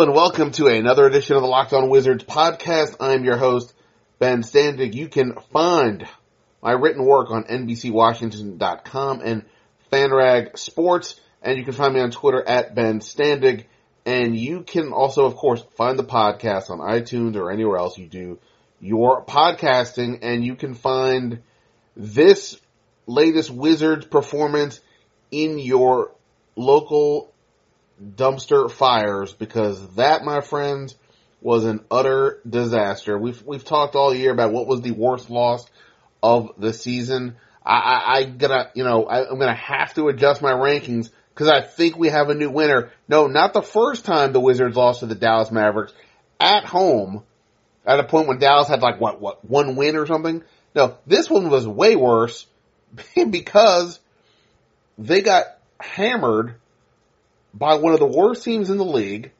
And welcome to another edition of the Locked On Wizards podcast. I'm your host, Ben Standig. You can find my written work on NBCWashington.com and FanRag Sports, and you can find me on Twitter at Ben Standig. And you can also, of course, find the podcast on iTunes or anywhere else you do your podcasting, and you can find this latest Wizards performance in your local dumpster fires because that, my friends, was an utter disaster. We've we've talked all year about what was the worst loss of the season. I, I, I gonna you know I, I'm gonna have to adjust my rankings because I think we have a new winner. No, not the first time the Wizards lost to the Dallas Mavericks at home at a point when Dallas had like what what one win or something. No, this one was way worse because they got hammered by one of the worst teams in the league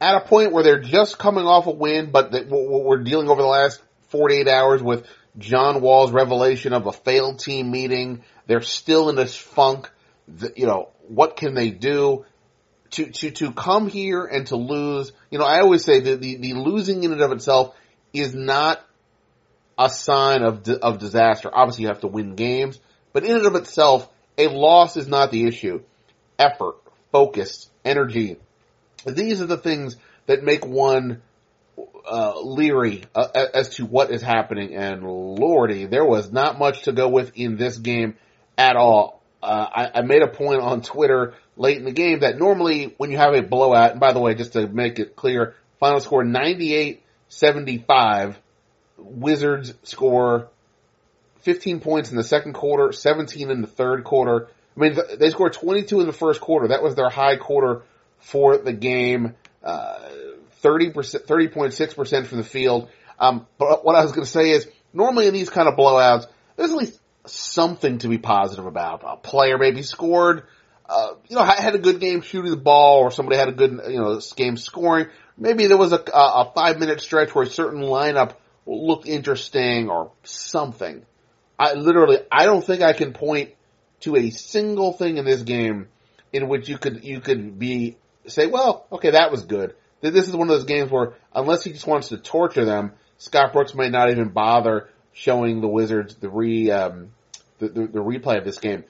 at a point where they're just coming off a win, but that we're dealing over the last 48 hours with John Wall's revelation of a failed team meeting. They're still in this funk. You know, what can they do? To, to, to come here and to lose, you know, I always say that the, the losing in and of itself is not a sign of, of disaster. Obviously you have to win games, but in and of itself, a loss is not the issue effort, focus, energy. These are the things that make one uh, leery uh, as to what is happening. And lordy, there was not much to go with in this game at all. Uh, I, I, made a point on Twitter late in the game that normally when you have a blowout, and by the way, just to make it clear, final score 98-75, Wizards score 15 points in the second quarter, 17 in the third quarter, I mean, they scored 22 in the first quarter. That was their high quarter for the game. Uh, 30%, 30.6% from the field. Um, but what I was going to say is, normally in these kind of blowouts, there's at least something to be positive about. A player maybe scored, uh, you know, had a good game shooting the ball, or somebody had a good, you know, game scoring. Maybe there was a, a five minute stretch where a certain lineup looked interesting or something. I literally, I don't think I can point to a single thing in this game in which you could you could be say, well, okay, that was good. This is one of those games where unless he just wants to torture them, Scott Brooks might not even bother showing the Wizards the re um, the, the, the replay of this game.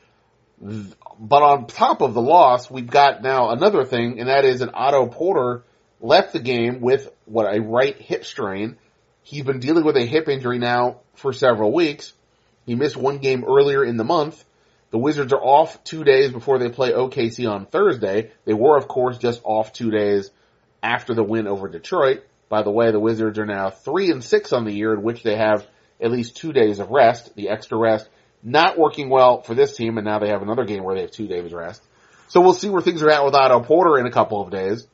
But on top of the loss, we've got now another thing, and that is an Otto Porter left the game with what a right hip strain. He's been dealing with a hip injury now for several weeks. He missed one game earlier in the month. The Wizards are off two days before they play OKC on Thursday. They were, of course, just off two days after the win over Detroit. By the way, the Wizards are now three and six on the year in which they have at least two days of rest. The extra rest not working well for this team, and now they have another game where they have two days rest. So we'll see where things are at with Otto Porter in a couple of days.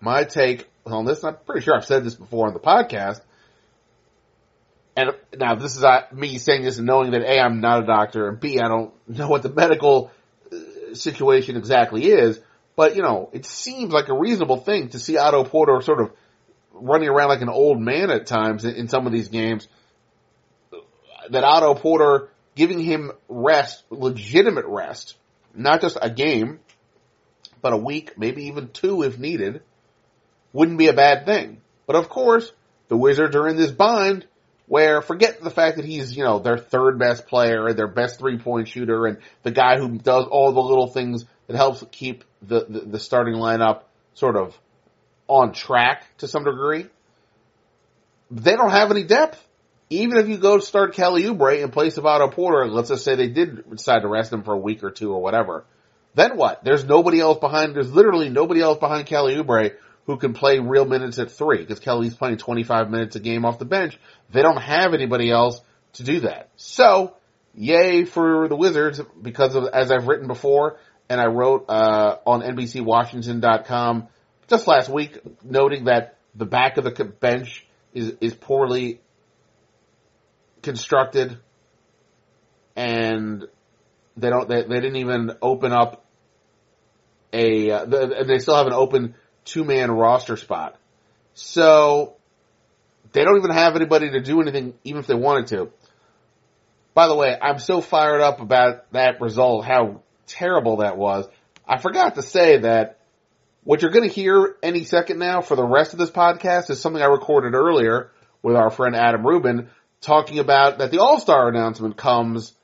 My take on this, I'm pretty sure I've said this before on the podcast, and now this is uh, me saying this and knowing that A, I'm not a doctor, and B, I don't know what the medical uh, situation exactly is, but you know, it seems like a reasonable thing to see Otto Porter sort of running around like an old man at times in, in some of these games. That Otto Porter giving him rest, legitimate rest, not just a game, but a week, maybe even two if needed, wouldn't be a bad thing. But of course, the Wizards are in this bind where forget the fact that he's, you know, their third best player, their best three point shooter, and the guy who does all the little things that helps keep the, the, the starting lineup sort of on track to some degree. They don't have any depth. Even if you go start Kelly Oubre in place of Otto Porter, let's just say they did decide to rest him for a week or two or whatever, then what? There's nobody else behind, there's literally nobody else behind Kelly Oubre who can play real minutes at three because Kelly's playing 25 minutes a game off the bench. They don't have anybody else to do that. So, yay for the Wizards because of, as I've written before, and I wrote, uh, on NBCWashington.com just last week, noting that the back of the bench is, is poorly constructed and they don't, they, they didn't even open up a, uh, they still have an open two man roster spot. So they don't even have anybody to do anything, even if they wanted to. By the way, I'm so fired up about that result, how terrible that was. I forgot to say that What you're going to hear any second now for the rest of this podcast is something I recorded earlier with our friend Adam Rubin talking about that the All-Star announcement comes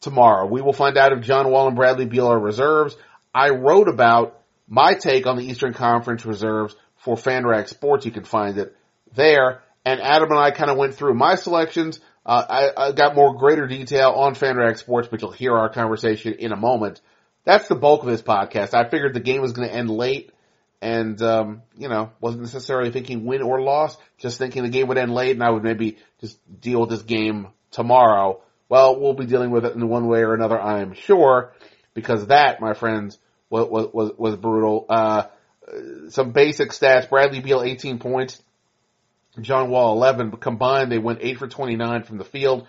tomorrow. We will find out if John Wall and Bradley Beal are reserves. I wrote about my take on the Eastern Conference reserves for FanRag Sports. You can find it there. And Adam and I kind of went through my selections. Uh, I, I, got more greater detail on FanRag Sports, but you'll hear our conversation in a moment. That's the bulk of this podcast. I figured the game was going to end late and, um, you know, wasn't necessarily thinking win or loss, just thinking the game would end late and I would maybe just deal with this game tomorrow. Well, we'll be dealing with it in one way or another, I am sure, because that, my friends, was, was, was brutal. Uh, some basic stats. Bradley Beal, 18 points. John Wall, 11. But combined, they went 8 for 29 from the field.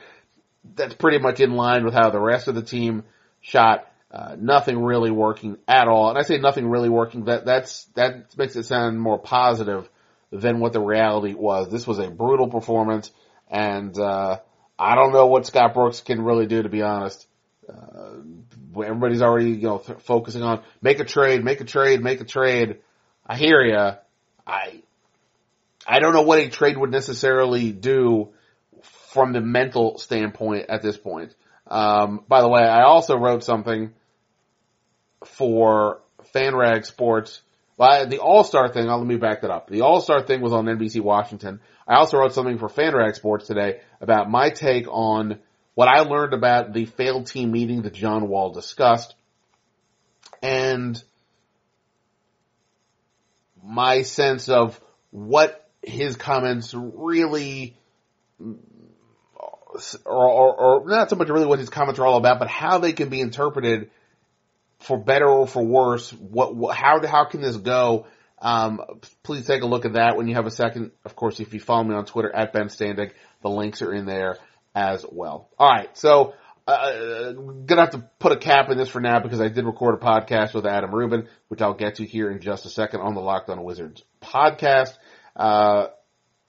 That's pretty much in line with how the rest of the team shot. Uh, nothing really working at all. And I say nothing really working. That that's that makes it sound more positive than what the reality was. This was a brutal performance, and uh, I don't know what Scott Brooks can really do. To be honest, uh, everybody's already you know th- focusing on make a trade, make a trade, make a trade. I hear you. I I don't know what a trade would necessarily do from the mental standpoint at this point. Um, by the way, I also wrote something for FanRag Sports. Well, the All Star thing, let me back that up. The All Star thing was on NBC Washington. I also wrote something for FanRag Sports today about my take on what I learned about the failed team meeting that John Wall discussed, and my sense of what his comments really, or, or, or, not so much really what his comments are all about, but how they can be interpreted for better or for worse. What, what how how can this go? Um, please take a look at that when you have a second. Of course, if you follow me on Twitter at Ben Standig, the links are in there as well. All right, so uh, gonna have to put a cap in this for now because I did record a podcast with Adam Rubin, which I'll get to here in just a second on the Locked On Wizards podcast. Uh,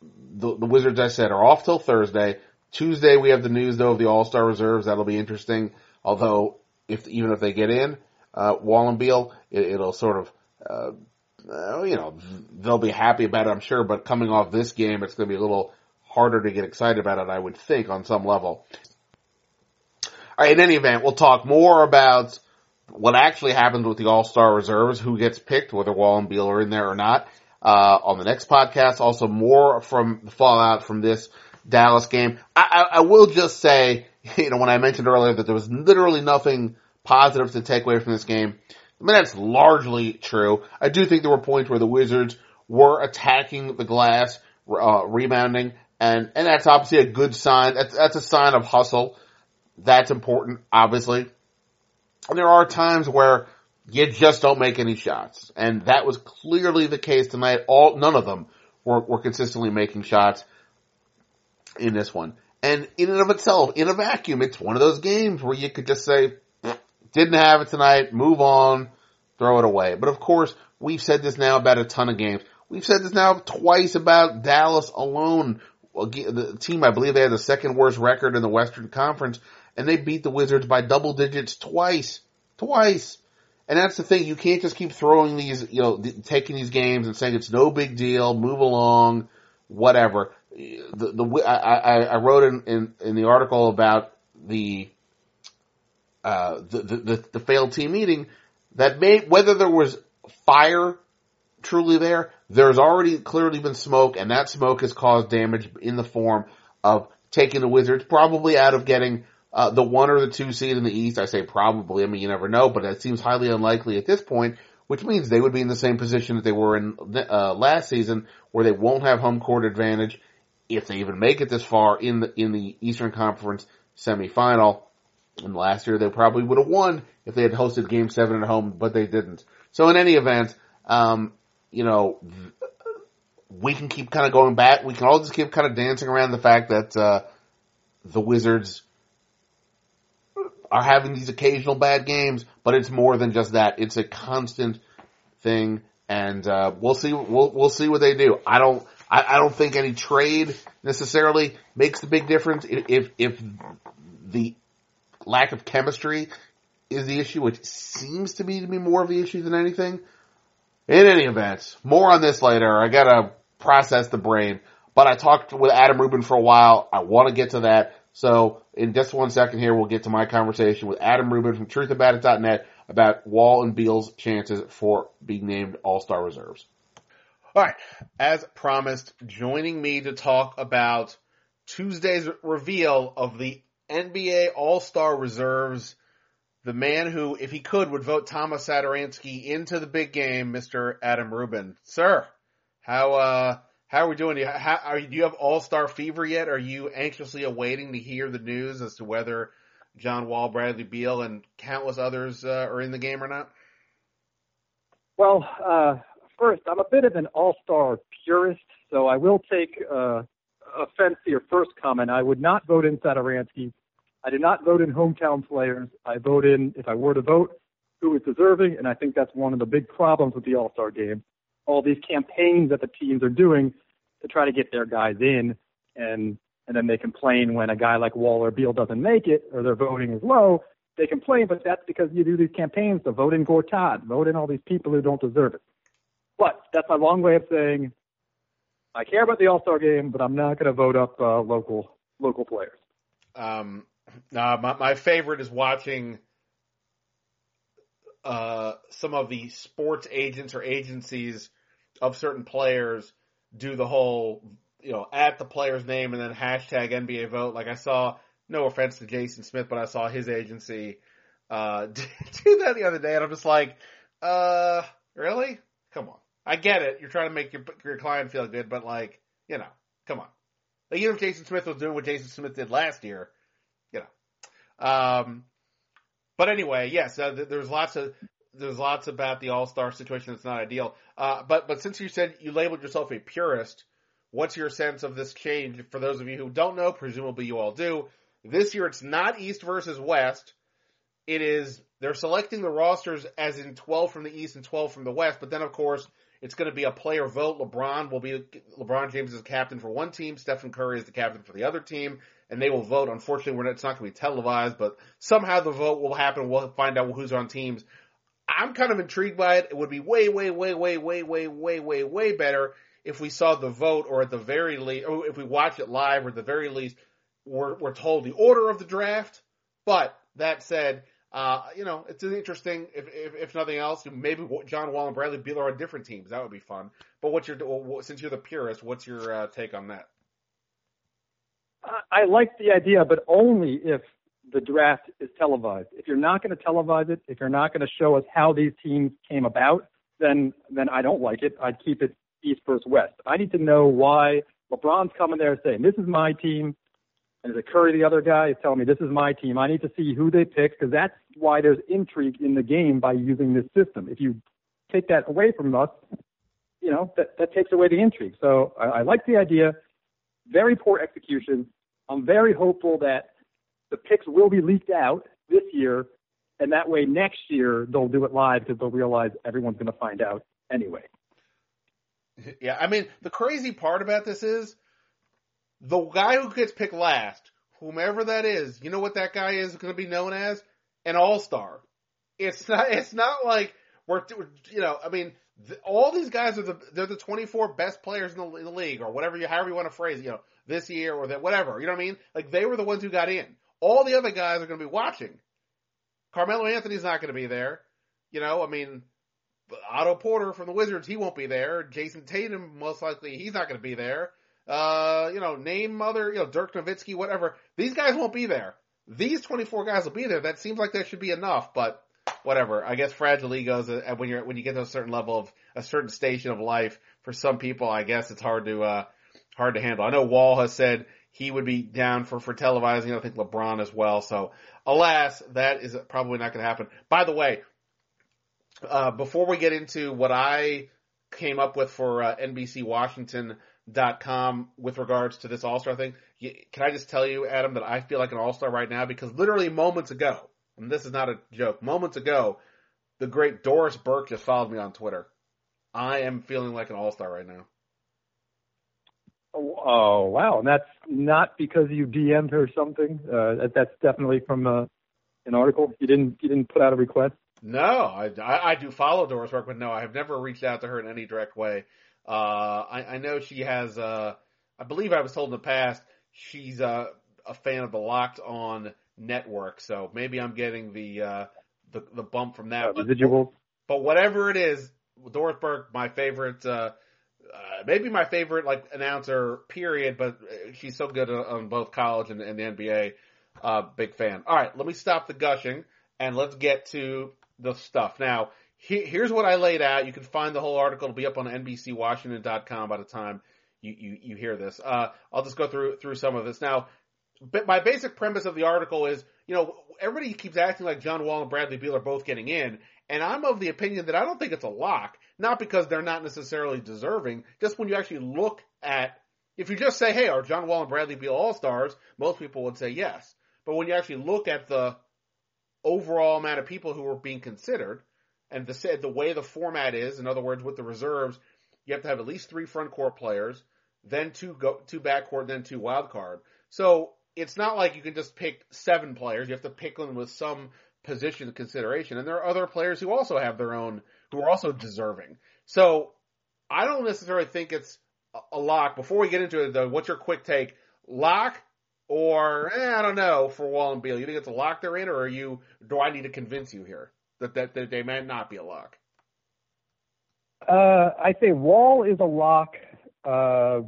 the, the Wizards, I said, are off till Thursday. Tuesday, we have the news though of the All Star reserves. That'll be interesting. Although, if even if they get in, uh, Wall and Beal, it, will sort of, uh, you know, they'll be happy about it, I'm sure. But coming off this game, it's going to be a little harder to get excited about it, I would think, on some level. All right, in any event, we'll talk more about what actually happens with the All-Star reserves, who gets picked, whether Wall and Beal are in there or not, uh, on the next podcast. Also more from the fallout from this Dallas game. I, I, I will just say, you know, when I mentioned earlier that there was literally nothing positive to take away from this game, I mean, that's largely true. I do think there were points where the Wizards were attacking the glass, uh, rebounding, and and that's obviously a good sign. That's that's a sign of hustle. That's important, obviously. And there are times where you just don't make any shots, and that was clearly the case tonight. All none of them were were consistently making shots in this one. And in and of itself, in a vacuum, it's one of those games where you could just say, didn't have it tonight, move on, throw it away. But of course, we've said this now about a ton of games. We've said this now twice about Dallas alone the team, I believe they had the second worst record in the Western Conference, and they beat the Wizards by double digits twice. Twice. And that's the thing, you can't just keep throwing these, you know, taking these games and saying it's no big deal, move along, whatever. The, the, I, I wrote in, in, in the article about the, uh, the, the, the failed team meeting that may, whether there was fire truly there, there's already clearly been smoke, and that smoke has caused damage in the form of taking the Wizards probably out of getting uh, the one or the two seed in the East. I say probably. I mean, you never know, but that seems highly unlikely at this point. Which means they would be in the same position that they were in uh, last season, where they won't have home court advantage if they even make it this far in the in the Eastern Conference semifinal. And last year they probably would have won if they had hosted Game Seven at home, but they didn't. So in any event, um, you know, we can keep kind of going back. We can all just keep kind of dancing around the fact that uh, the Wizards are having these occasional bad games, but it's more than just that. It's a constant thing, and uh, we'll see. We'll we'll see what they do. I don't. I, I don't think any trade necessarily makes the big difference. If if the lack of chemistry is the issue, which seems to me to be more of the issue than anything, In any event, more on this later. I gotta process the brain. But I talked with Adam Rubin for a while. I want to get to that. So in just one second here, we'll get to my conversation with Adam Rubin from truthaboutit.net about Wall and Beal's chances for being named All-Star reserves. All right. As promised, joining me to talk about Tuesday's reveal of the NBA All-Star reserves, the man who, if he could, would vote Thomas Satoransky into the big game, Mr. Adam Rubin. Sir, how, uh, how are we doing? Do you, how, are, do you have All Star fever yet? Are you anxiously awaiting to hear the news as to whether John Wall, Bradley Beal, and countless others uh, are in the game or not? Well, uh, first, I'm a bit of an All Star purist, so I will take uh, offense to your first comment. I would not vote in Satoransky. I did not vote in hometown players. I vote in, if I were to vote, who is deserving, and I think that's one of the big problems with the All Star game all these campaigns that the teams are doing to try to get their guys in and and then they complain when a guy like Wall or Beal doesn't make it or their voting is low. They complain, but that's because you do these campaigns to vote in Gortat, vote in all these people who don't deserve it. But that's my long way of saying I care about the All Star game, but I'm not going to vote up uh, local local players. Um, uh, my, my favorite is watching uh, some of the sports agents or agencies of certain players do the whole, you know, at the player's name and then hashtag NBA vote. Like I saw, no offense to Jason Smith, but I saw his agency, uh, do that the other day and I'm just like, uh, really? Come on. I get it. You're trying to make your, your client feel good, but like, you know, come on. Like even if Jason Smith was doing what Jason Smith did last year. Um, but anyway, yes, uh, there's lots of there's lots about the All Star situation that's not ideal. Uh, but but since you said you labeled yourself a purist, what's your sense of this change? For those of you who don't know, presumably you all do. This year it's not East versus West. It is they're selecting the rosters as in 12 from the East and 12 from the West. But then of course it's going to be a player vote. LeBron will be LeBron James is captain for one team. Stephen Curry is the captain for the other team and they will vote. Unfortunately, not, it's not going to be televised, but somehow the vote will happen. We'll find out who's on teams. I'm kind of intrigued by it. It would be way, way, way, way, way, way, way, way, way better if we saw the vote, or at the very least, or if we watch it live, or at the very least, we're, we're told the order of the draft. But that said, uh, you know, it's an interesting, if, if, if nothing else, maybe John Wall and Bradley Beal are on different teams. That would be fun. But what's your, since you're the purist, what's your uh, take on that? I like the idea, but only if the draft is televised. If you're not going to televise it, if you're not going to show us how these teams came about, then then I don't like it. I'd keep it East versus West. I need to know why LeBron's coming there saying this is my team, and is it Curry the other guy is telling me this is my team. I need to see who they pick because that's why there's intrigue in the game by using this system. If you take that away from us, you know that that takes away the intrigue. So I, I like the idea. Very poor execution. I'm very hopeful that the picks will be leaked out this year, and that way next year they'll do it live because they'll realize everyone's going to find out anyway. Yeah, I mean the crazy part about this is the guy who gets picked last, whomever that is, you know what that guy is going to be known as? An all star. It's not. It's not like we're. You know, I mean, the, all these guys are the they're the 24 best players in the, in the league or whatever you however you want to phrase. It, you know, this year or that whatever. You know what I mean? Like they were the ones who got in. All the other guys are going to be watching. Carmelo Anthony's not going to be there. You know, I mean, Otto Porter from the Wizards, he won't be there. Jayson Tatum, most likely, he's not going to be there. Uh, you know, name other, you know, Dirk Nowitzki, whatever. These guys won't be there. These 24 guys will be there. That seems like that should be enough, but whatever. I guess fragile egos, uh, when you're, when you get to a certain level of, a certain station of life, for some people, I guess it's hard to, uh, hard to handle. I know Wall has said he would be down for, for televising. I think LeBron as well. So alas, that is probably not going to happen. By the way, uh, before we get into what I came up with for uh NBC Washington NBCWashington.com with regards to this All Star thing, can I just tell you, Adam, that I feel like an All Star right now because literally moments ago, and this is not a joke, moments ago, the great Doris Burke just followed me on Twitter. I am feeling like an All Star right now. Oh wow, and that's not because you DM'd her something. Uh, that's definitely from uh, an article. You didn't you didn't put out a request. No, I, I, I do follow Doris Burke, but no, I have never reached out to her in any direct way. Uh, I, I know she has, uh, I believe I was told in the past, she's, uh, a fan of the Locked On network, so maybe I'm getting the, uh, the, the bump from that. Uh. But, but whatever it is, Doris Burke, my favorite, uh, uh, maybe my favorite like announcer period, but she's so good on both college and, and the NBA. Uh, big fan. All right, let me stop the gushing and let's get to the stuff. Now, he, here's what I laid out. You can find the whole article. It'll be up on NBCWashington.com by the time you, you, you hear this. Uh, I'll just go through, through some of this. Now, But my basic premise of the article is, you know, everybody keeps acting like John Wall and Bradley Beal are both getting in, and I'm of the opinion that I don't think it's a lock, not because they're not necessarily deserving, just when you actually look at, if you just say, hey, are John Wall and Bradley Beal all-stars, most people would say yes. But when you actually look at the overall amount of people who are being considered, and the, the way the format is, in other words, with the reserves, you have to have at least three front court players, then two go, two back court, then two wild card. So it's not like you can just pick seven players. You have to pick them with some position consideration. And there are other players who also have their own, who are also deserving. So I don't necessarily think it's a lock. Before we get into it though, what's your quick take? Lock or eh, I don't know for Wall and Beal. You think it's a lock they're in, or are you? Do I need to convince you here that that, that they might not be a lock? Uh, I say Wall is a lock. Uh,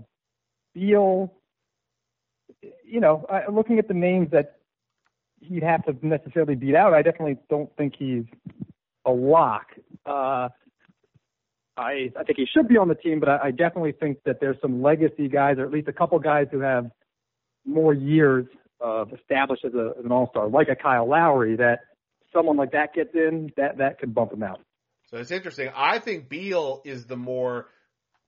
Beal, you know, I, looking at the names that he'd have to necessarily beat out, I definitely don't think he's a lock. Uh, I I think he should be on the team, but I, I definitely think that there's some legacy guys, or at least a couple guys who have more years of established as, a, as an all-star, like a Kyle Lowry, that someone like that gets in, that that could bump him out. So it's interesting. I think Beal is the more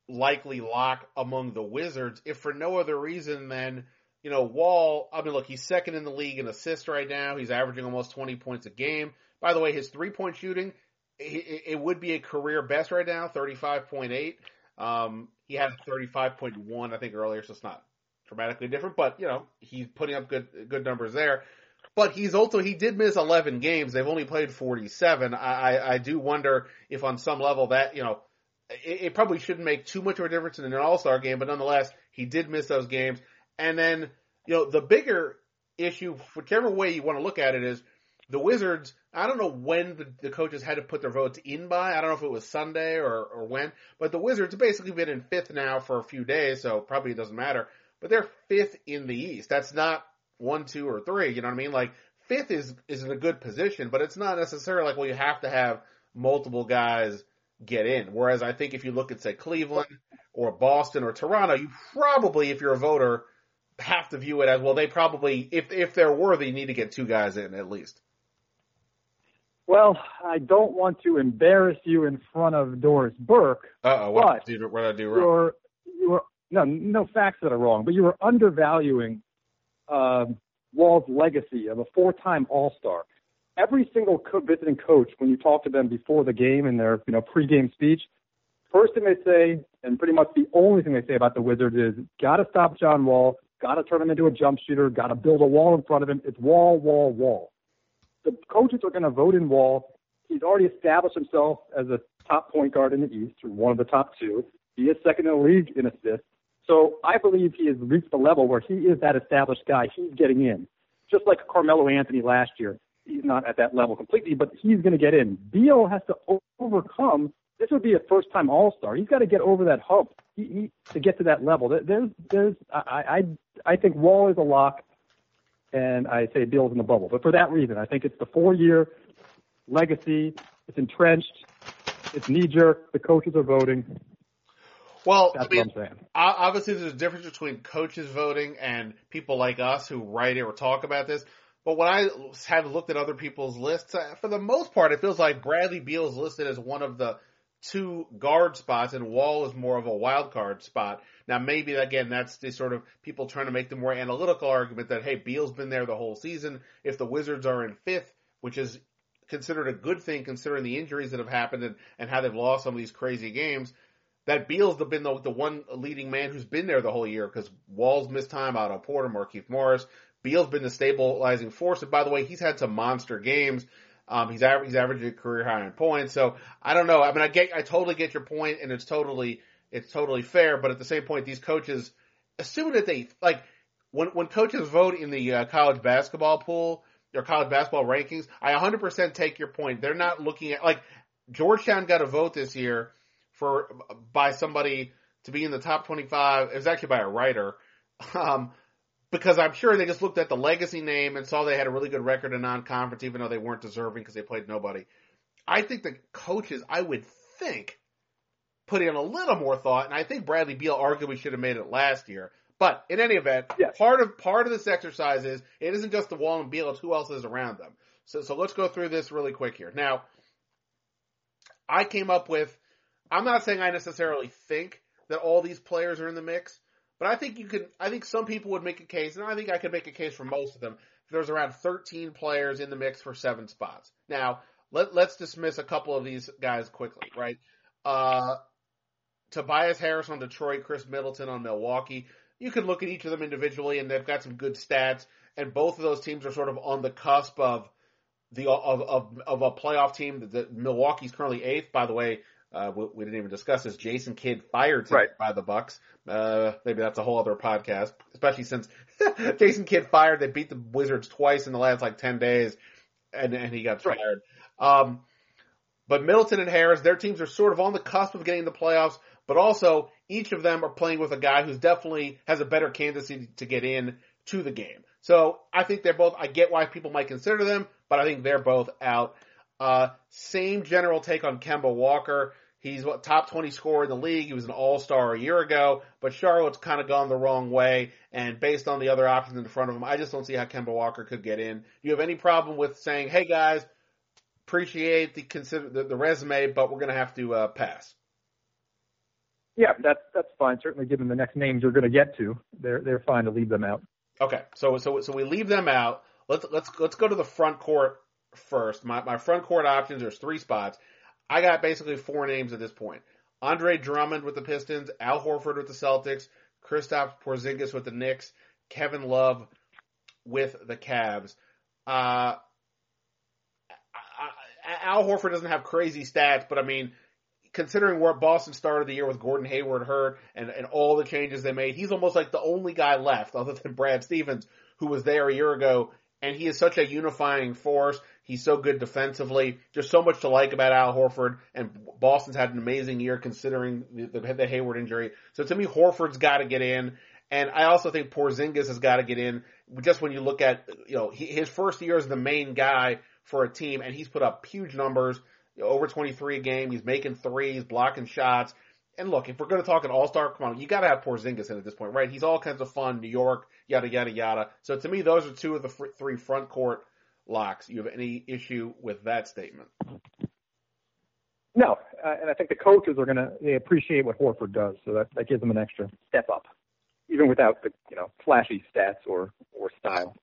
likely lock among the Wizards, if for no other reason than you know Wall. I mean, look, he's second in the league in assists right now. He's averaging almost 20 points a game. By the way, his three-point shooting it, would be a career best right now, 35.8. Um, he had 35.1, I think, earlier, so it's not dramatically different, but you know, he's putting up good good numbers there. But he's also he did miss 11 games. They've only played 47. I I, I do wonder if on some level that you know it, it probably shouldn't make too much of a difference in an All Star game, but nonetheless he did miss those games. And then you know the bigger issue, whichever way you want to look at it, is the Wizards. I don't know when the, the coaches had to put their votes in by. I don't know if it was Sunday or or when, but the Wizards have basically been in fifth now for a few days, so probably it doesn't matter but they're fifth in the East. That's not one, two, or three. You know what I mean? Like fifth is is in a good position, but it's not necessarily like well you have to have multiple guys get in. Whereas I think if you look at say Cleveland or Boston or Toronto, you probably if you're a voter have to view it as well. They probably if if they're worthy need to get two guys in at least. Well, I don't want to embarrass you in front of Doris Burke. Uh oh, what did what did I do wrong? You're, you're no, no facts that are wrong, but you were undervaluing uh, Wall's legacy of a four-time All-Star. Every single co- visiting coach, when you talk to them before the game in their you know pregame speech, first thing they say, and pretty much the only thing they say about the Wizards is, got to stop John Wall, got to turn him into a jump shooter, got to build a wall in front of him. It's Wall, Wall, Wall. The coaches are going to vote in Wall. He's already established himself as a top point guard in the East, or one of the top two. He is second in the league in assists. So I believe he has reached the level where he is that established guy. He's getting in. Just like Carmelo Anthony last year. He's not at that level completely, but he's going to get in. Beal has to overcome. This would be a first-time All-Star. He's got to get over that hump he, he, to get to that level. There's, there's, I, I, I think Wall is a lock, and I say Beal's in the bubble. But for that reason, I think it's the four-year legacy. It's entrenched. It's knee-jerk. The coaches are voting. Well, That's I mean, what I'm saying. obviously there's a difference between coaches voting and people like us who write it or talk about this. But when I have looked at other people's lists, uh, for the most part, it feels like Bradley Beal is listed as one of the two guard spots, and Wall is more of a wild card spot. Now, maybe again, that's the sort of people trying to make the more analytical argument that hey, Beal's been there the whole season. If the Wizards are in fifth, which is considered a good thing considering the injuries that have happened and, and how they've lost some of these crazy games, that Beal's been the, the one leading man who's been there the whole year because Wall's missed time Otto Porter, Markieff Morris. Beal's been the stabilizing force. And by the way, he's had some monster games. Um, he's aver- he's averaging a career high in points. So I don't know. I mean, I get, I totally get your point, and it's totally, it's totally fair. But at the same point, these coaches, assuming that they like when when coaches vote in the uh, college basketball pool or college basketball rankings. I 100% take your point. They're not looking at like Georgetown got a vote this year for by somebody to be in the top 25. It was actually by a writer. Um, because I'm sure they just looked at the legacy name and saw they had a really good record in non-conference, even though they weren't deserving because they played nobody. I think the coaches, I would think, put in a little more thought, and I think Bradley Beal arguably should have made it last year. But in any event, yes. part of part of this exercise is it isn't just the Wall and Beal; it's who else is around them. So, so let's go through this really quick here. Now, I came up with. I'm not saying I necessarily think that all these players are in the mix, but I think you could. I think some people would make a case, and I think I could make a case for most of them. There's around 13 players in the mix for seven spots. Now, let, let's dismiss a couple of these guys quickly, right? Uh, Tobias Harris on Detroit, Khris Middleton on Milwaukee. You can look at each of them individually, and they've got some good stats. And both of those teams are sort of on the cusp of the of of, of a playoff team. The, Milwaukee's currently eighth. By the way, uh, we, we, didn't even discuss this. Jason Kidd fired today right. by the Bucks. Uh, maybe that's a whole other podcast, especially since Jason Kidd fired. They beat the Wizards twice in the last like ten days, and and he got right. fired. Um, but Middleton and Harris, their teams are sort of on the cusp of getting the playoffs, but also each of them are playing with a guy who's definitely has a better candidacy to get in to the game. So I think they're both. I get why people might consider them, but I think they're both out. Uh, same general take on Kemba Walker. He's what top 20 scorer in the league. He was an all-star a year ago, but Charlotte's kind of gone the wrong way. And based on the other options in front of him, I just don't see how Kemba Walker could get in. Do you have any problem with saying, "Hey guys, appreciate the consider the, the resume, but we're going to have to uh, pass"? Yeah, that's that's fine. Certainly, given the next names you're going to get to, they're they're fine to leave them out. Okay, so so so we leave them out. Let's let's let's go to the front court first. My my front court options. There's three spots. I got basically four names at this point. Andre Drummond with the Pistons, Al Horford with the Celtics, Kristaps Porzingis with the Knicks, Kevin Love with the Cavs. Uh, Al Horford doesn't have crazy stats, but I mean, considering where Boston started the year with Gordon Hayward hurt and, and all the changes they made, he's almost like the only guy left other than Brad Stevens who was there a year ago. And he is such a unifying force. He's so good defensively. Just so much to like about Al Horford. And Boston's had an amazing year considering the, the, the Hayward injury. So to me, Horford's got to get in. And I also think Porzingis has got to get in. Just when you look at, you know, he, his first year as the main guy for a team, and he's put up huge numbers, you know, over 23 a game. He's making threes, blocking shots. And look, if we're going to talk an all-star, come on, you got to have Porzingis in at this point, right? He's all kinds of fun, New York, yada yada yada. So to me, those are two of the three front court locks. You have any issue with that statement? No, uh, and I think the coaches are going to they appreciate what Horford does, so that that gives them an extra step up, even without the you know flashy stats or or style.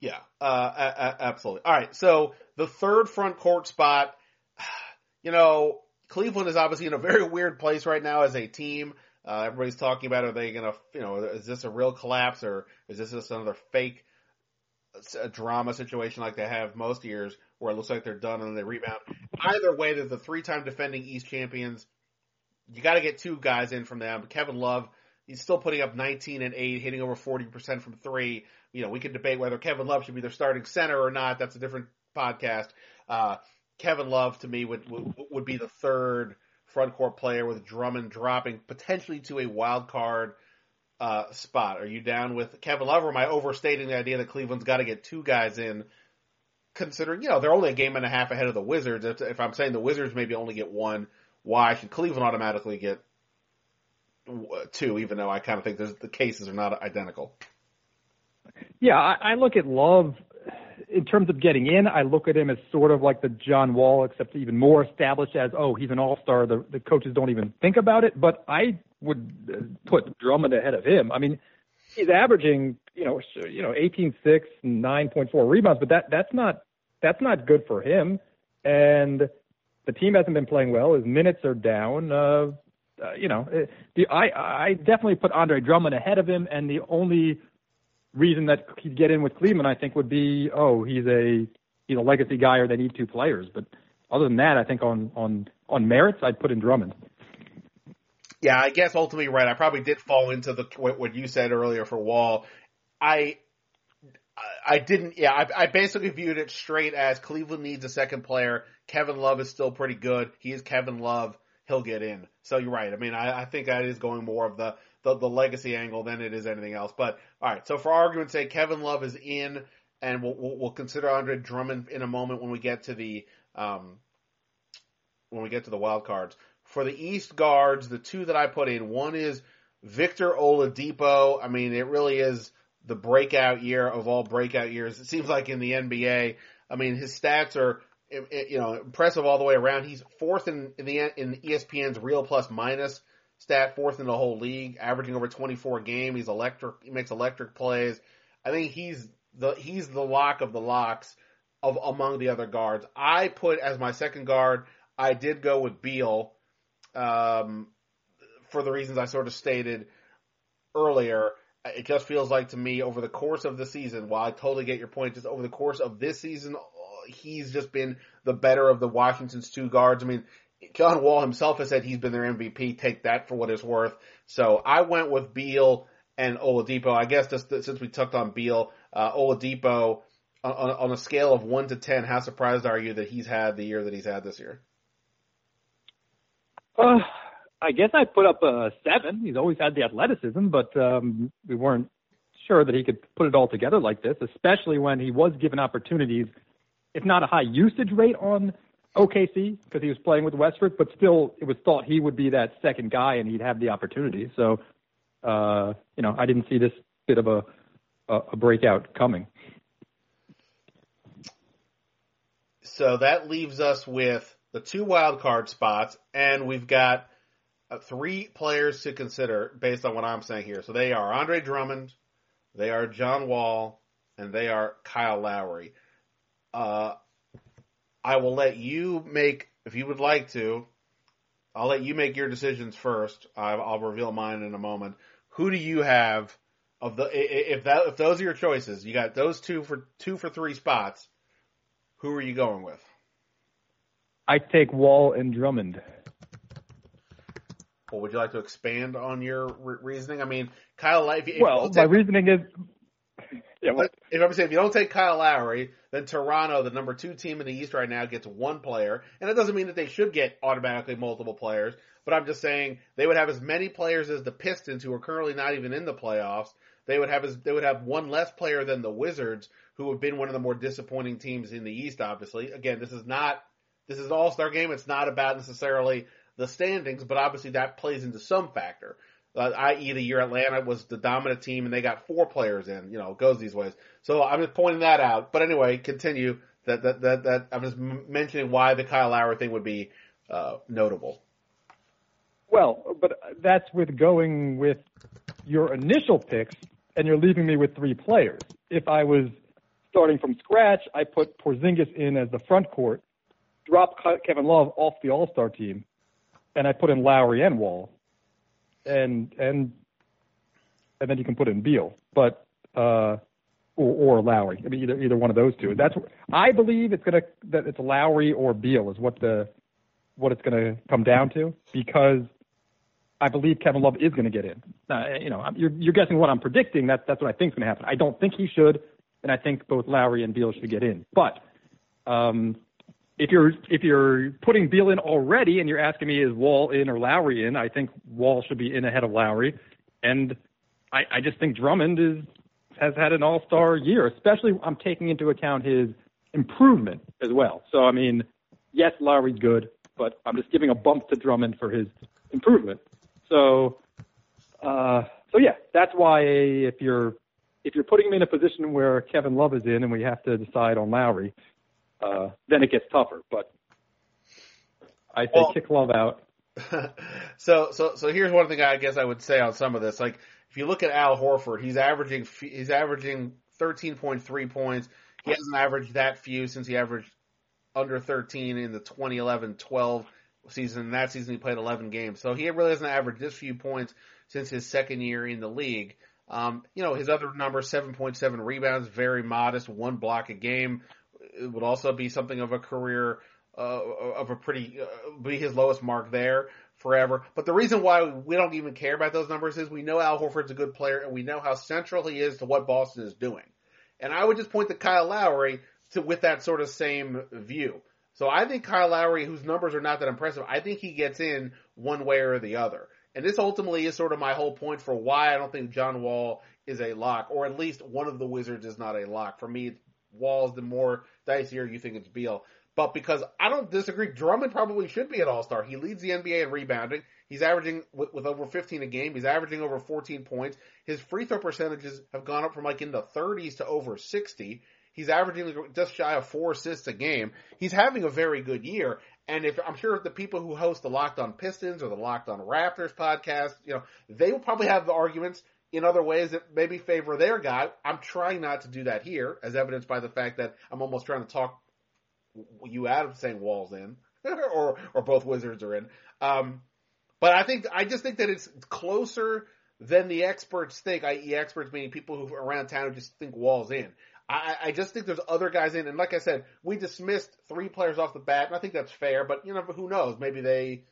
Yeah, uh, a- a- absolutely. All right, so the third front court spot, you know, Cleveland is obviously in a very weird place right now as a team. Uh, everybody's talking about are they going to, you know, is this a real collapse or is this just another fake a drama situation like they have most years where it looks like they're done and then they rebound. Either way, they're the three-time defending East champions. You got to get two guys in from them. Kevin Love, he's still putting up 19 and 8, hitting over 40% from three. You know, we could debate whether Kevin Love should be their starting center or not. That's a different podcast. Uh, Kevin Love to me would, would, would be the third front court player with Drummond dropping potentially to a wild card uh, spot. Are you down with Kevin Love, or am I overstating the idea that Cleveland's got to get two guys in? Considering you know they're only a game and a half ahead of the Wizards. If, if I'm saying the Wizards maybe only get one, why should Cleveland automatically get two? Even though I kind of think the cases are not identical. Yeah, I, I look at Love in terms of getting in, I look at him as sort of like the John Wall, except even more established as, oh, he's an all star. The, the coaches don't even think about it. But I would uh, put Drummond ahead of him. I mean, he's averaging, you know, you know, 18, 6, 9.4 rebounds, but that, that's not, that's not good for him. And the team hasn't been playing well. His minutes are down. Uh, uh, you know, the, I, I definitely put Andre Drummond ahead of him. And the only reason that he'd get in with Cleveland, I think, would be, oh, he's a he's a legacy guy or they need two players. But other than that, I think on on on merits, I'd put in Drummond. Yeah, I guess ultimately right. I probably did fall into the what you said earlier for Wall. I I didn't. Yeah, I, I basically viewed it straight as Cleveland needs a second player. Kevin Love is still pretty good. He is Kevin Love. He'll get in. So you're right. I mean, I, I think that is going more of the, the the legacy angle than it is anything else. But all right. So for argument's sake, Kevin Love is in, and we'll we'll, we'll consider Andre Drummond in a moment when we get to the um when we get to the wild cards. For the East guards, the two that I put in, one is Victor Oladipo. I mean, it really is the breakout year of all breakout years. It seems like in the NBA, I mean, his stats are, you know, impressive all the way around. He's fourth in, in the, in ESPN's real plus minus stat, fourth in the whole league, averaging over 24 a game. He's electric, he makes electric plays. I think he's the, he's the lock of the locks of among the other guards. I put as my second guard, I did go with Beal, um, for the reasons I sort of stated earlier it just feels like to me over the course of the season, while I totally get your point, just over the course of this season, he's just been the better of the Washington's two guards. I mean, John Wall himself has said he's been their MVP. Take that for what it's worth. So I went with Beal and Oladipo. I guess just since we tucked on Beal, uh, Oladipo on, on a scale of one to ten, how surprised are you that he's had the year that he's had this year? Uh, I guess I put up a seven. He's always had the athleticism, but um, we weren't sure that he could put it all together like this, especially when he was given opportunities, if not a high usage rate on OKC because he was playing with Westbrook, but still it was thought he would be that second guy and he'd have the opportunity. So, uh, you know, I didn't see this bit of a, a, a breakout coming. So that leaves us with the two wild card spots, and we've got uh, three players to consider based on what I'm saying here. So they are Andre Drummond, they are John Wall, and they are Kyle Lowry. Uh, I will let you make, if you would like to, I'll let you make your decisions first. I'll, I'll reveal mine in a moment. Who do you have of the if that if those are your choices? You got those two for two for three spots. Who are you going with? I take Wall and Drummond. Well, would you like to expand on your re- reasoning? I mean, Kyle. If, if well, my reasoning is. Yeah, well, if I'm saying if you don't take Kyle Lowry, then Toronto, the number two team in the East right now, gets one player, and it doesn't mean that they should get automatically multiple players. But I'm just saying they would have as many players as the Pistons, who are currently not even in the playoffs. They would have as they would have one less player than the Wizards, who have been one of the more disappointing teams in the East. Obviously, again, this is not this is All Star game. It's not about necessarily the standings, but obviously that plays into some factor. Uh, i.e., the year Atlanta was the dominant team and they got four players in. You know, it goes these ways. So I'm just pointing that out. But anyway, continue. That that that, that I'm just mentioning why the Kyle Lowry thing would be uh, notable. Well, but that's with going with your initial picks, and you're leaving me with three players. If I was starting from scratch, I put Porzingis in as the front court, drop Kevin Love off the All Star team, and I put in Lowry and Wall, and and and then you can put in Beal, but uh, or, or Lowry. I mean, either either one of those two. That's I believe it's gonna that it's Lowry or Beal is what the what it's gonna come down to because I believe Kevin Love is to get in. Uh, you know, you're, you're guessing what I'm predicting. That's that's what I think is going to happen. I don't think he should, and I think both Lowry and Beal should get in. But um, if you're if you're putting Beal in already and you're asking me is Wall in or Lowry in, I think Wall should be in ahead of Lowry, and I, I just think Drummond is has had an All Star year, especially I'm taking into account his improvement as well. So I mean, yes, Lowry's good, but I'm just giving a bump to Drummond for his improvement. So, uh, so yeah, that's why if you're if you're putting me in a position where Kevin Love is in and we have to decide on Lowry, uh, then it gets tougher. But I say well, kick Love out. so, so, so here's one thing I guess I would say on some of this. Like, if you look at Al Horford, he's averaging he's averaging 13.3 points. He hasn't averaged that few since he averaged under 13 in the 2011-12 season. In that season, he played 11 games, so he really hasn't averaged this few points since his second year in the league. Um, you know, his other numbers, 7.7 rebounds, very modest, one block a game, it would also be something of a career uh, of a pretty uh, be his lowest mark there forever. But the reason why we don't even care about those numbers is we know Al Horford's a good player and we know how central he is to what Boston is doing. And I would just point to Kyle Lowry to with that sort of same view. So I think Kyle Lowry, whose numbers are not that impressive, I think he gets in one way or the other. And this ultimately is sort of my whole point for why I don't think John Wall is a lock, or at least one of the Wizards is not a lock. For me, Wall's the more dicier. You think it's Beal. But because I don't disagree, Drummond probably should be an all-star. He leads the NBA in rebounding. He's averaging with, with, over 15 a game. He's averaging over 14 points. His free throw percentages have gone up from like in the 30s to over 60. He's averaging just shy of four assists a game. He's having a very good year. And if I'm sure if the people who host the Locked On Pistons or the Locked On Raptors podcast, you know, they will probably have the arguments in other ways that maybe favor their guy. I'm trying not to do that here, as evidenced by the fact that I'm almost trying to talk you out of saying Walls in, or or both Wizards are in. Um, but I think I just think that it's closer than the experts think. I.e., experts meaning people who around town who just think Walls in. I, I just think there's other guys in, and like I said, we dismissed three players off the bat, and I think that's fair. But you know, who knows? Maybe they,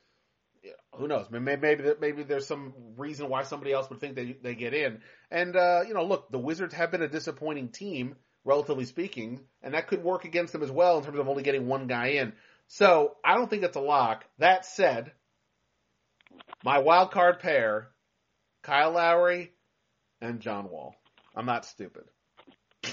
who knows? Maybe maybe maybe there's some reason why somebody else would think they they get in. And uh, you know, look, the Wizards have been a disappointing team, relatively speaking, and that could work against them as well in terms of only getting one guy in. So I don't think it's a lock. That said, my wild card pair, Kyle Lowry and John Wall. I'm not stupid.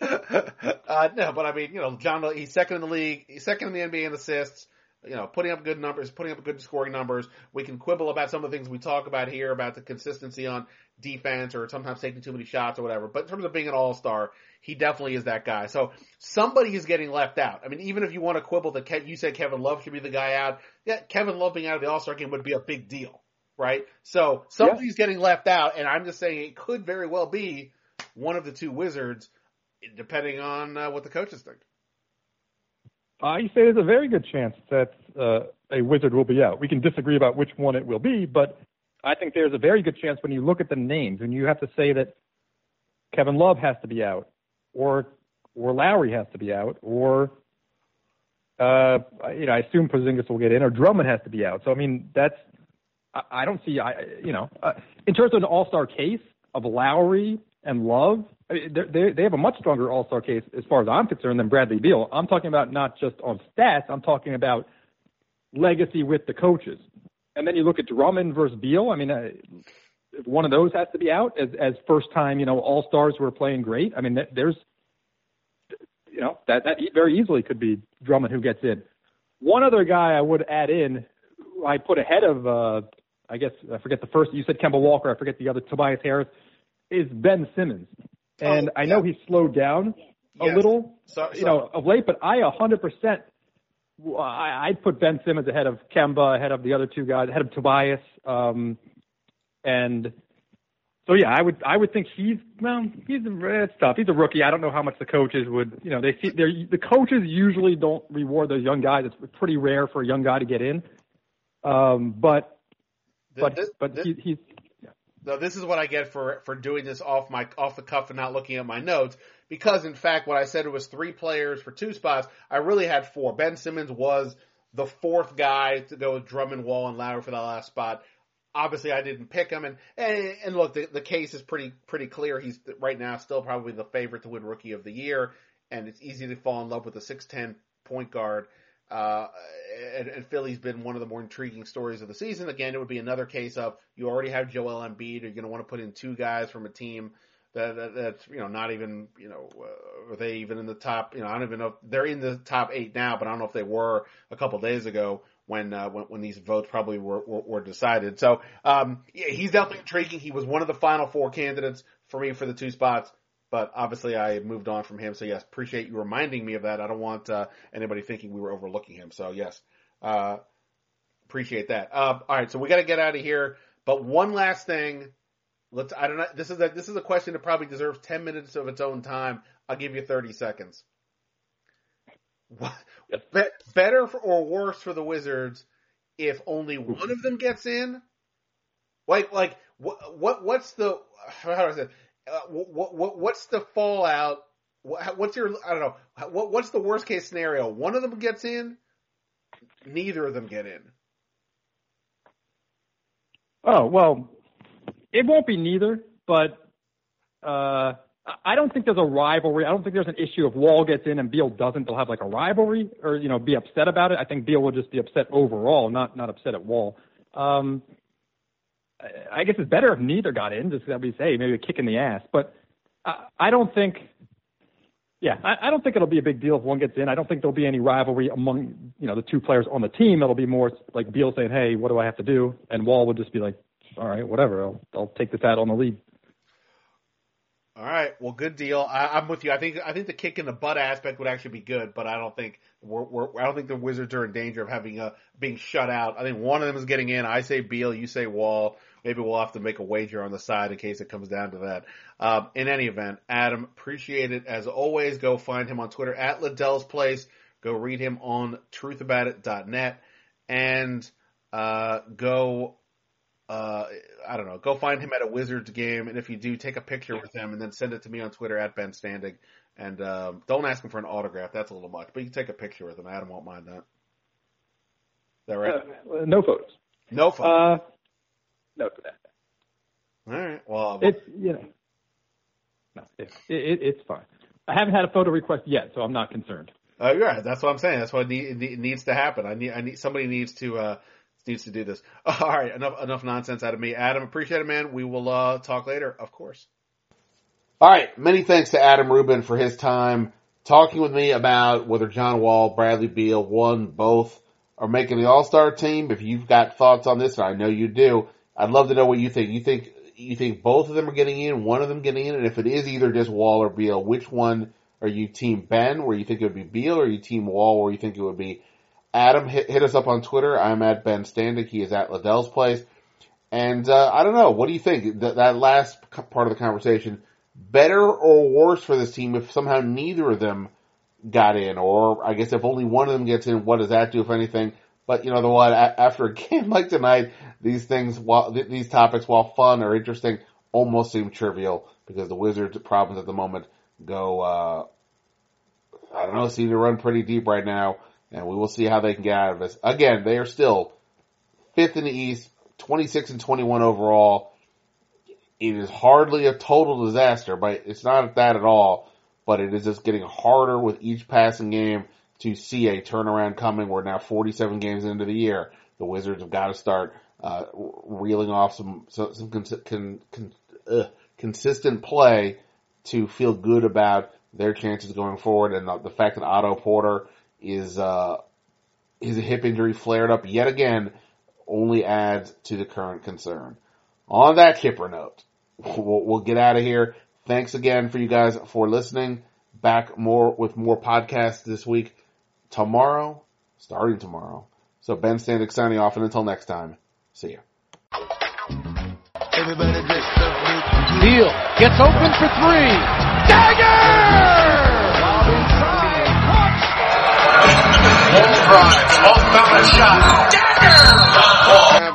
uh, no, but I mean, you know, John, he's second in the league. He's second in the NBA in assists. You know, putting up good numbers, putting up good scoring numbers. We can quibble about some of the things we talk about here about the consistency on defense or sometimes taking too many shots or whatever. But in terms of being an all-star, he definitely is that guy. So somebody is getting left out. I mean, even if you want to quibble that Ke- you say Kevin Love should be the guy out, yeah, Kevin Love being out of the all-star game would be a big deal, right? So somebody's yeah. getting left out, and I'm just saying it could very well be one of the two wizards, depending on uh, what the coaches think. I say there's a very good chance that uh, a wizard will be out. We can disagree about which one it will be, but I think there's a very good chance when you look at the names and you have to say that Kevin Love has to be out, or or Lowry has to be out, or uh, you know I assume Porzingis will get in, or Drummond has to be out. So I mean that's I, I don't see I you know uh, in terms of an All Star case of Lowry and Love, I mean, they they have a much stronger All Star case as far as I'm concerned than Bradley Beal. I'm talking about not just on stats. I'm talking about legacy with the coaches. And then you look at Drummond versus Beal. I mean, uh, one of those has to be out as as first time you know All Stars who are playing great. I mean, there's you know that that very easily could be Drummond who gets in. One other guy I would add in, I put ahead of. uh I guess I forget the first. You said Kemba Walker. I forget the other. Tobias Harris is Ben Simmons, and oh, I know he's slowed down a yes. little, so, so, you know, of late. But I a hundred percent, I I'd put Ben Simmons ahead of Kemba, ahead of the other two guys, ahead of Tobias, um, and so yeah, I would I would think he's well, he's it's tough. He's a rookie. I don't know how much the coaches would, you know, they see they the coaches usually don't reward those young guys. It's pretty rare for a young guy to get in. Um, but but this, but this, he, he's no, this is what I get for for doing this off my off the cuff and not looking at my notes. Because in fact, what I said was three players for two spots. I really had four. Ben Simmons was the fourth guy to go with Drummond, Wall, and Lowry for that last spot. Obviously, I didn't pick him, and and, and look, the, the case is pretty pretty clear. He's right now still probably the favorite to win Rookie of the Year, and it's easy to fall in love with a six ten point guard uh, and, and, Philly's been one of the more intriguing stories of the season. Again, it would be another case of you already have Joel Embiid. You're going to want to put in two guys from a team that, that that's you know not even you know uh, are they even in the top? You know, I don't even know if they're in the top eight now, but I don't know if they were a couple days ago when uh, when, when these votes probably were, were, were decided. So um, yeah, he's definitely intriguing. He was one of the final four candidates for me for the two spots but obviously I moved on from him. So yes, appreciate you reminding me of that. I don't want uh, anybody thinking we were overlooking him. So yes, uh, appreciate that. Uh, all right, so we got to get out of here. But one last thing, let's. I don't know. This is a this is a question that probably deserves ten minutes of its own time. I'll give you thirty seconds. What, be, better or worse for the Wizards if only one of them gets in? Like like what what what's the how do I say? Uh, what, what, what's the fallout what's your I don't know what what's the worst case scenario? One of them gets in, neither of them get in. Oh well, it won't be neither, but uh, I don't think there's a rivalry. I don't think there's an issue if Wall gets in and Beal doesn't. They'll have like a rivalry or you know be upset about it. I think Beal will just be upset overall, not not upset at Wall. Um, I guess it's better if neither got in, just that we say maybe a kick in the ass. But I, I don't think yeah, I, I don't think it'll be a big deal if one gets in. I don't think there'll be any rivalry among you know the two players on the team. It'll be more like Beal saying, "Hey, what do I have to do?" and Wall would just be like, "All right, whatever. I'll I'll take this out on the lead." All right, well, good deal. I, I'm with you. I think I think the kick in the butt aspect would actually be good, but I don't think we're, we're I don't think the Wizards are in danger of having a being shut out. I think one of them is getting in. I say Beal, you say Wall. Maybe we'll have to make a wager on the side in case it comes down to that. Um, in any event, Adam, appreciate it as always. Go find him on Twitter at Ledell's Place. Go read him on truthaboutit.net and uh, go. Uh, I don't know. Go find him at a Wizards game, and if you do, take a picture with him and then send it to me on Twitter at Ben Standig. And um, don't ask him for an autograph; that's a little much. But you can take a picture with him. Adam won't mind that. Is that right? Uh, no photos. No photos. Uh, no for that. All right. Well, it's you know, no, it, it, it's fine. I haven't had a photo request yet, so I'm not concerned. Uh, yeah, that's what I'm saying. That's what need, it needs to happen. I need, I need somebody needs to uh, needs to do this. All right, enough enough nonsense out of me. Adam, appreciate it, man. We will uh, talk later, of course. All right, many thanks to Adam Rubin for his time talking with me about whether John Wall, Bradley Beal, one, both are making the All Star team. If you've got thoughts on this, and I know you do, I'd love to know what you think. You think you think both of them are getting in, one of them getting in, and if it is either just Wall or Beal, which one are you team Ben, where you think it would be Beal, or you team Wall, where you think it would be Adam? Hit, hit us up on Twitter. I'm at Ben Standig. He is at Ledell's Place. And uh, I don't know. What do you think? That, that last part of the conversation, better or worse for this team if somehow neither of them got in, or I guess if only one of them gets in, what does that do, if anything? But you know the what? After a game like tonight, these things, while these topics, while fun or interesting, almost seem trivial because the Wizards' problems at the moment go. Uh, I don't know, seem to run pretty deep right now, and we will see how they can get out of this. Again, they are still fifth in the East, 26 and 21 overall. It is hardly a total disaster, but it's not that at all. But it is just getting harder with each passing game to see a turnaround coming. We're now 47 games into the year. The Wizards have got to start uh, reeling off some some, some con, con, uh, consistent play to feel good about their chances going forward. And the, the fact that Otto Porter is uh, his hip injury flared up yet again only adds to the current concern. On that Kipper note, we'll, we'll get out of here. Thanks again for you guys for listening. Back more with more podcasts this week tomorrow, starting tomorrow. So Ben Standig signing off, and until next time, see ya. Everybody Beal gets open for three. Dagger! Long drive, off balance shot. Dagger!